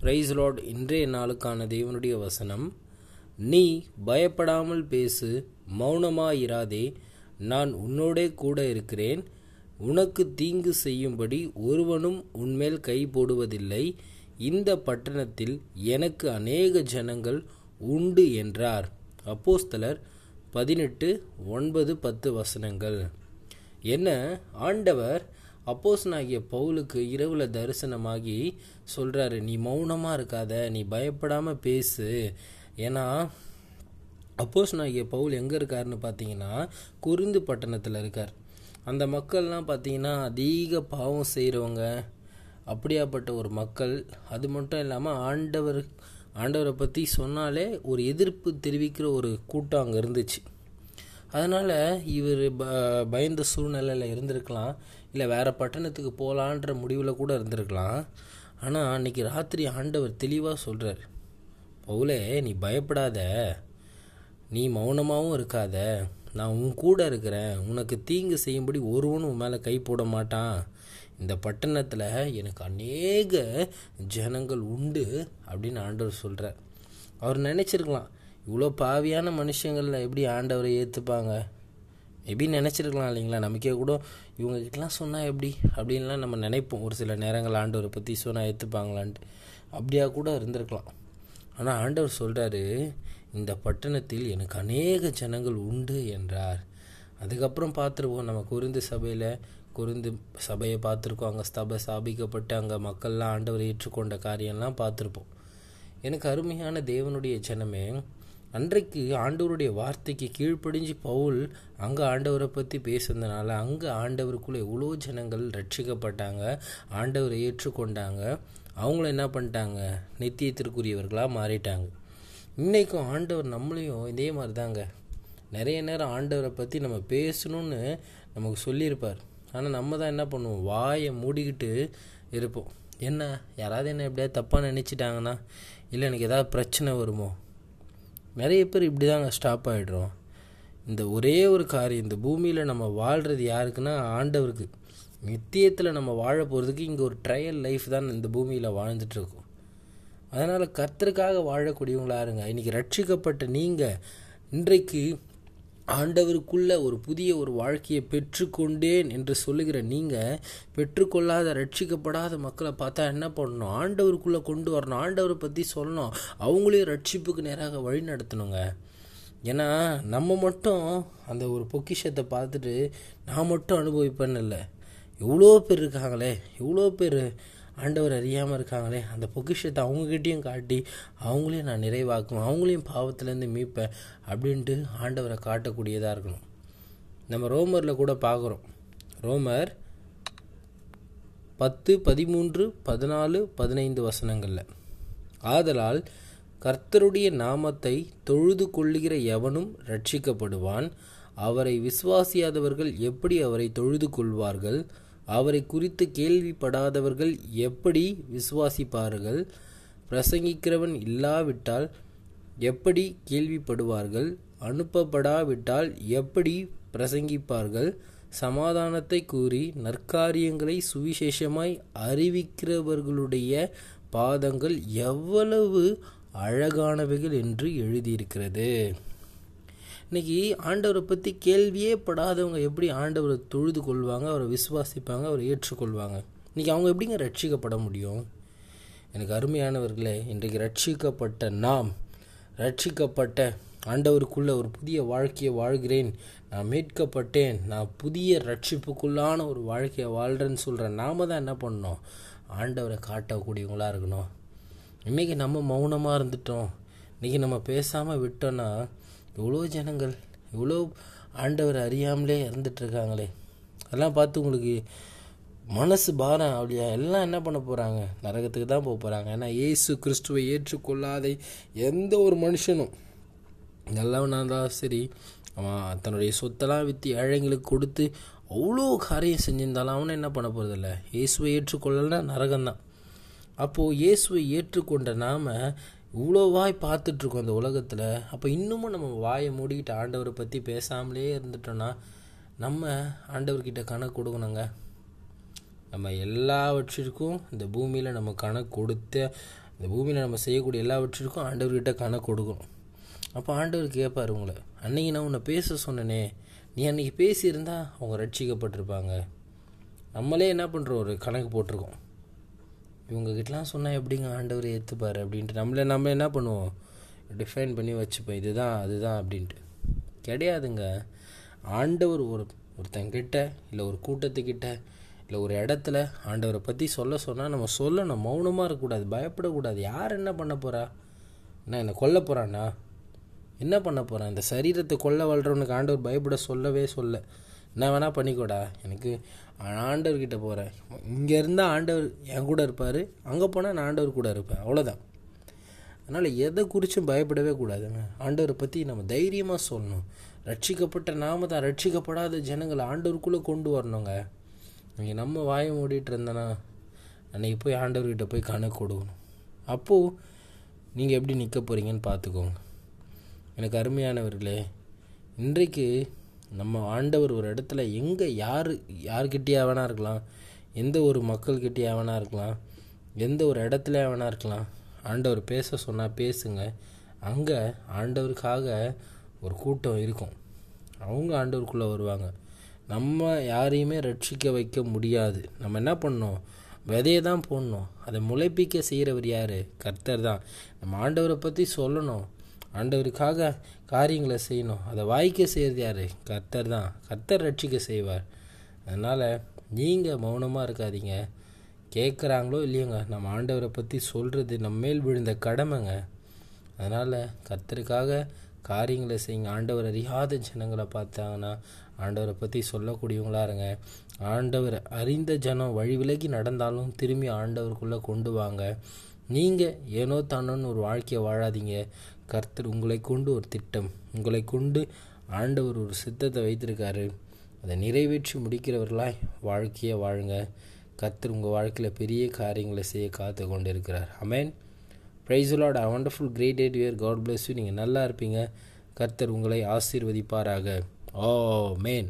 Price Lord இன்றைய நாளுக்கான தேவனுடைய வசனம் நீ பயப்படாமல் பேசு மௌனமாயிராதே. நான் உன்னோடே கூட இருக்கிறேன். உனக்கு தீங்கு செய்யும்படி ஒருவனும் உன்மேல் கை போடுவதில்லை. இந்த பட்டணத்தில் எனக்கு அநேக ஜனங்கள் உண்டு என்றார். அப்போஸ்தலர் பதினெட்டு ஒன்பது பத்து வசனங்கள். என்ன? ஆண்டவர் அப்போஸ்தலனாகிய பவுலுக்கு இரவில் தரிசனமாகி சொல்கிறாரு நீ மௌனமாக இருக்காத நீ பயப்படாமல் பேசு. ஏன்னா அப்போஸ்தலனாகிய பவுல் எங்கே இருக்காருன்னு பார்த்தீங்கன்னா குருந்து பட்டணத்தில் இருக்கார். அந்த மக்கள்லாம் பார்த்தீங்கன்னா அதிக பாவம் செய்கிறவங்க அப்படியாப்பட்ட ஒரு மக்கள். அது மட்டும் இல்லாமல் ஆண்டவர் ஆண்டவரை பற்றி சொன்னாலே ஒரு எதிர்ப்பு தெரிவிக்கிற ஒரு கூட்டம் அங்கே இருந்துச்சு. அதனால் இவர் ப பயந்த சூழ்நிலையில் இருந்திருக்கலாம். இல்லை வேறு பட்டணத்துக்கு போகலான்ற முடிவில் கூட இருந்திருக்கலாம். ஆனால் அன்றைக்கி ராத்திரி ஆண்டவர் தெளிவாக சொல்கிறார் பவுலே நீ பயப்படாத. நீ மௌனமாகவும் இருக்காத. நான் உன் கூட இருக்கிறேன். உனக்கு தீங்கு செய்யும்படி ஒருவனும் உன் மேலே கை போட மாட்டான். இந்த பட்டணத்தில் எனக்கு அநேக ஜனங்கள் உண்டு அப்படின்னு ஆண்டவர் சொல்கிறார் அவர் நினச்சிருக்கலாம் இவ்வளோ பாவியான மனுஷங்களில் எப்படி ஆண்டவரை ஏற்றுப்பாங்க மேபி நினச்சிருக்கலாம் இல்லைங்களா? நமக்கே கூட இவங்ககிட்டலாம் சொன்னால் எப்படி? அப்படின்லாம் நம்ம நினைப்போம். ஒரு சில நேரங்கள் ஆண்டவரை பற்றி சொன்னால் ஏற்றுப்பாங்களான்ட்டு அப்படியா கூட இருந்திருக்கலாம். ஆனால் ஆண்டவர் சொல்கிறாரு இந்த பட்டணத்தில் எனக்கு அநேக ஜனங்கள் உண்டு என்றார். அதுக்கப்புறம் பார்த்துருவோம். நம்ம குருந்து சபையில் குருந்து சபையை பார்த்துருக்கோம். அங்கே சபை ஸ்தாபிக்கப்பட்டு அங்கே மக்கள்லாம் ஆண்டவர் ஏற்றுக்கொண்ட காரியம்லாம் பார்த்துருப்போம். எனக்கு அருமையான தேவனுடைய ஜனமே அன்றைக்கு ஆண்டவருடைய வார்த்தைக்கு கீழ்ப்படிஞ்சு பவுல் அங்கே ஆண்டவரை பற்றி பேசுனதுனால அங்கே ஆண்டவருக்குள்ளே எவ்வளோ ஜனங்கள் ரட்சிக்கப்பட்டாங்க ஆண்டவரை ஏற்றுக்கொண்டாங்க அவங்கள என்ன பண்ணிட்டாங்க? நித்தியத்திற்குரியவர்களாக மாறிட்டாங்க. இன்றைக்கும் ஆண்டவர் நம்மளையும் இதே மாதிரி தாங்க நிறைய நேரம் ஆண்டவரை பற்றி நம்ம பேசணும்னு நமக்கு சொல்லியிருப்பார். ஆனால் நம்ம தான் என்ன பண்ணுவோம்? வாயை மூடிக்கிட்டு இருப்போம். என்ன? யாராவது என்ன எப்படியாவது தப்பாக நினச்சிட்டாங்கன்னா இல்லை எனக்கு ஏதாவது பிரச்சனை வருமோ? நிறைய பேர் இப்படி தாங்க ஸ்டாப் ஆகிடுறோம் இந்த ஒரே ஒரு காரியம் இந்த பூமியில் நம்ம வாழ்கிறது யாருக்குன்னா ஆண்டவருக்கு. நித்தியத்தில் நம்ம வாழ போகிறதுக்கு இங்கே ஒரு ட்ரையல் லைஃப் தான் இந்த பூமியில் வாழ்ந்துட்டுருக்கோம் அதனால் கர்த்தருக்காக வாழக்கூடியவங்களா இருங்க. இன்றைக்கி ரட்சிக்கப்பட்ட நீங்கள் இன்றைக்கு ஆண்டவருக்குள்ள ஒரு புதிய ஒரு வாழ்க்கையை பெற்றுக்கொண்டேன் என்று சொல்லுகிற நீங்கள் பெற்றுக்கொள்ளாத ரட்சிக்கப்படாத மக்களை பார்த்தா என்ன பண்ணணும்? ஆண்டவருக்குள்ளே கொண்டு வரணும். ஆண்டவரை பற்றி சொல்லணும். அவங்களையும் ரட்சிப்புக்கு நேராக வழி நடத்தணுங்க. ஏன்னா நம்ம மட்டும் அந்த ஒரு பொக்கிஷத்தை பார்த்துட்டு நான் மட்டும் அனுபவிப்பேன்னு இல்லை. எவ்வளோ பேர் இருக்காங்களே? எவ்வளோ பேர் ஆண்டவர் அறியாமல் இருக்காங்களே அந்த பொக்கிஷத்தை அவங்கக்கிட்டேயும் காட்டி அவங்களையும் நான் நிறைவாக்குவேன் அவங்களையும் பாவத்துலேருந்து மீட்பேன் அப்படின்ட்டு ஆண்டவரை காட்டக்கூடியதாக இருக்கணும். நம்ம ரோமரில் கூட பார்க்குறோம். ரோமர் பத்து பதிமூன்று பதினாலு பதினைந்து வசனங்களில் ஆதலால் கர்த்தருடைய நாமத்தை தொழுது கொள்ளுகிற எவனும் ரட்சிக்கப்படுவான் அவரை விசுவாசியாதவர்கள் எப்படி அவரை தொழுது கொள்வார்கள்? அவரை குறித்து கேள்விப்படாதவர்கள் எப்படி விசுவாசிப்பார்கள்? பிரசங்கிக்கிறவன் இல்லாவிட்டால் எப்படி கேள்விப்படுவார்கள்? அனுப்பப்படாவிட்டால் எப்படி பிரசங்கிப்பார்கள்? சமாதானத்தை கூறி நற்காரியங்களை சுவிசேஷமாய் அறிவிக்கிறவர்களுடைய பாதங்கள் எவ்வளவு அழகானவைகள் என்று எழுதியிருக்கிறது. இன்னைக்கு ஆண்டவரை பற்றி கேள்வியே படாதவங்க எப்படி ஆண்டவரை தொழுது கொள்வாங்க அவரை விசுவாசிப்பாங்க அவரை ஏற்றுக்கொள்வாங்க? இன்றைக்கி அவங்க எப்படிங்க ரட்சிக்கப்பட முடியும்? எனக்கு அருமையானவர்களே இன்றைக்கு ரட்சிக்கப்பட்ட நாம் ரட்சிக்கப்பட்ட ஆண்டவருக்குள்ளே ஒரு புதிய வாழ்க்கையை வாழ்கிறேன் நான் மீட்கப்பட்டேன் நான் புதிய ரட்சிப்புக்குள்ளான ஒரு வாழ்க்கையை வாழ்கிறேன்னு சொல்கிற நாம தான் என்ன பண்ணோம் ஆண்டவரை காட்டக்கூடியவங்களாக இருக்கணும். இன்றைக்கி நம்ம மௌனமாக இருந்துட்டோம். இன்றைக்கி நம்ம பேசாமல் விட்டோன்னா எவ்வளோ ஜனங்கள்? எவ்வளோ ஆண்டவர் அறியாமலே இறந்துட்டுருக்காங்களே அதெல்லாம் பார்த்து உங்களுக்கு மனசு பாரம் அப்படியா? எல்லாம் என்ன பண்ண போகிறாங்க நரகத்துக்கு தான் போக போகிறாங்க ஏன்னா ஏசு கிறிஸ்துவை ஏற்றுக்கொள்ளாத எந்த ஒரு மனுஷனும். நல்லவனாக இருந்தாலும் சரி. அவன் தன்னுடைய சொத்தெல்லாம் விற்று ஏழைங்களுக்கு கொடுத்து அவ்வளோ காரியம் செஞ்சிருந்தாலும் அவனை என்ன பண்ண போகிறதில்ல இயேசுவை ஏற்றுக்கொள்ளலைன்னா நரகம்தான். அப்போது இயேசுவை ஏற்றுக்கொண்ட நாம் இவ்வளோ வாய் பார்த்துட்ருக்கோம் அந்த உலகத்தில். அப்போ இன்னமும் நம்ம வாயை மூடிக்கிட்டு ஆண்டவரை பற்றி பேசாமலே இருந்துட்டோன்னா நம்ம ஆண்டவர்கிட்ட கணக்கு கொடுக்கணுங்க. நம்ம எல்லாவற்றிற்கும் இந்த பூமியில் நம்ம கணக்கு கொடுத்த இந்த பூமியில் நம்ம செய்யக்கூடிய எல்லாவற்றிற்கும் ஆண்டவர்கிட்ட கணக்கு கொடுக்கணும். அப்போ ஆண்டவர் கேட்பார் உங்களை அன்னைக்கு நான் உன்னை பேச சொன்னனே. நீ அன்னைக்கு பேசியிருந்தா அவங்க ரட்சிக்கப்பட்டிருப்பாங்க. நம்மளே என்ன பண்ணுறோம் ஒரு கணக்கு போட்டிருக்கோம். இவங்ககிட்டலாம் சொன்னால் எப்படிங்க ஆண்டவர் ஏற்றுப்பார் அப்படின்ட்டு. நம்மளே நம்ம என்ன பண்ணுவோம்? டிஃபைன் பண்ணி வச்சுப்போம். இதுதான் அதுதான் அப்படின்ட்டு. கிடையாதுங்க. ஆண்டவர் ஒரு ஒருத்தங்கிட்ட இல்லை ஒரு கூட்டத்துக்கிட்ட இல்லை ஒரு இடத்துல ஆண்டவரை பற்றி சொல்ல சொன்னால் நம்ம சொல்லணும். மௌனமாக இருக்கக்கூடாது. பயப்படக்கூடாது. யார் என்ன பண்ண போகிறா என்ன என்னை கொல்ல போகிறானா என்ன பண்ண போகிறான் இந்த சரீரத்தை கொல்ல வாழ்கிறவனுக்கு ஆண்டவர் பயப்பட சொல்லவே சொல்ல. என்ன வேணால் பண்ணிக்கோடா. எனக்கு ஆண்டவர்கிட்ட போகிறேன் இங்கே இருந்தால் ஆண்டவர் என் கூட இருப்பார். அங்கே போனால் நான் ஆண்டவர் கூட இருப்பேன். அவ்வளோதான் அதனால் எதை குறித்தும் பயப்படவே கூடாதுங்க ஆண்டவரை பற்றி நம்ம தைரியமாக சொல்லணும். ரட்சிக்கப்பட்ட நாம தான் ரட்சிக்கப்படாத ஜனங்களை ஆண்டவருக்குள்ளே கொண்டு வரணுங்க. நீங்கள் நம்ம வாயை மூடிட்டு இருந்தனா அன்றைக்கி போய் ஆண்டவர்கிட்ட போய் கணக்கு கொடுக்கணும். அப்போது நீங்கள் எப்படி நிற்க போகிறீங்கன்னு பார்த்துக்கோங்க. எனக்கு அருமையானவர்களே இன்றைக்கு நம்ம ஆண்டவர் ஒரு இடத்துல எங்கே யார் யார்கிட்டயா வேணா இருக்கலாம்? எந்த ஒரு மக்கள்கிட்டயே வேணா இருக்கலாம்? எந்த ஒரு இடத்துல வேணா இருக்கலாம்? ஆண்டவர் பேச சொன்னால் பேசுங்க. அங்கே ஆண்டவருக்காக ஒரு கூட்டம் இருக்கும். அவங்க ஆண்டவருக்குள்ளே வருவாங்க. நம்ம யாரையுமே ரட்சிக்க வைக்க முடியாது. நம்ம என்ன பண்ணோம் விதையை தான் போடணும். அதை முளைப்பிக்க செய்கிறவர் யார்? கர்த்தர் தான். நம்ம ஆண்டவரை பற்றி சொல்லணும். ஆண்டவருக்காக காரியங்களை செய்யணும். அதை வாய்க்க செய்கிறது யார்? கர்த்தர் தான். கர்த்தர் ரட்சிக்க செய்வார். அதனால் நீங்கள் மௌனமாக இருக்காதீங்க. கேட்குறாங்களோ இல்லையோங்க நம்ம ஆண்டவரை பற்றி சொல்கிறது நம்ம மேல் விழுந்த கடமைங்க. அதனால் கர்த்தருக்காக காரியங்களை செய்யுங்க. ஆண்டவர் அறியாத ஜனங்களை பார்த்தாங்கன்னா ஆண்டவரை பற்றி சொல்லக்கூடியவங்களா இருங்க. ஆண்டவர் அறிந்த ஜனம் வழி விலகி நடந்தாலும் திரும்பி ஆண்டவருக்குள்ளே கொண்டு வாங்க. நீங்கள் ஏனோ தானோன்னு ஒரு வாழ்க்கையை வாழாதீங்க. கர்த்தர் உங்களை கொண்டு ஒரு திட்டம் உங்களை கொண்டு ஆண்டவர் ஒரு சித்தத்தை வைத்திருக்காரு. அதை நிறைவேற்றி முடிக்கிறவர்களாய் வாழ்க்கையை வாழுங்க. கர்த்தர் உங்கள் வாழ்க்கையில் பெரிய காரியங்களை செய்ய காத்து கொண்டு இருக்கிறார் amen praise the Lord a wonderful great day dear God bless you நீங்கள் நல்லா இருப்பீங்க. கர்த்தர் உங்களை ஆசீர்வதிப்பாராக. ஓ மேன்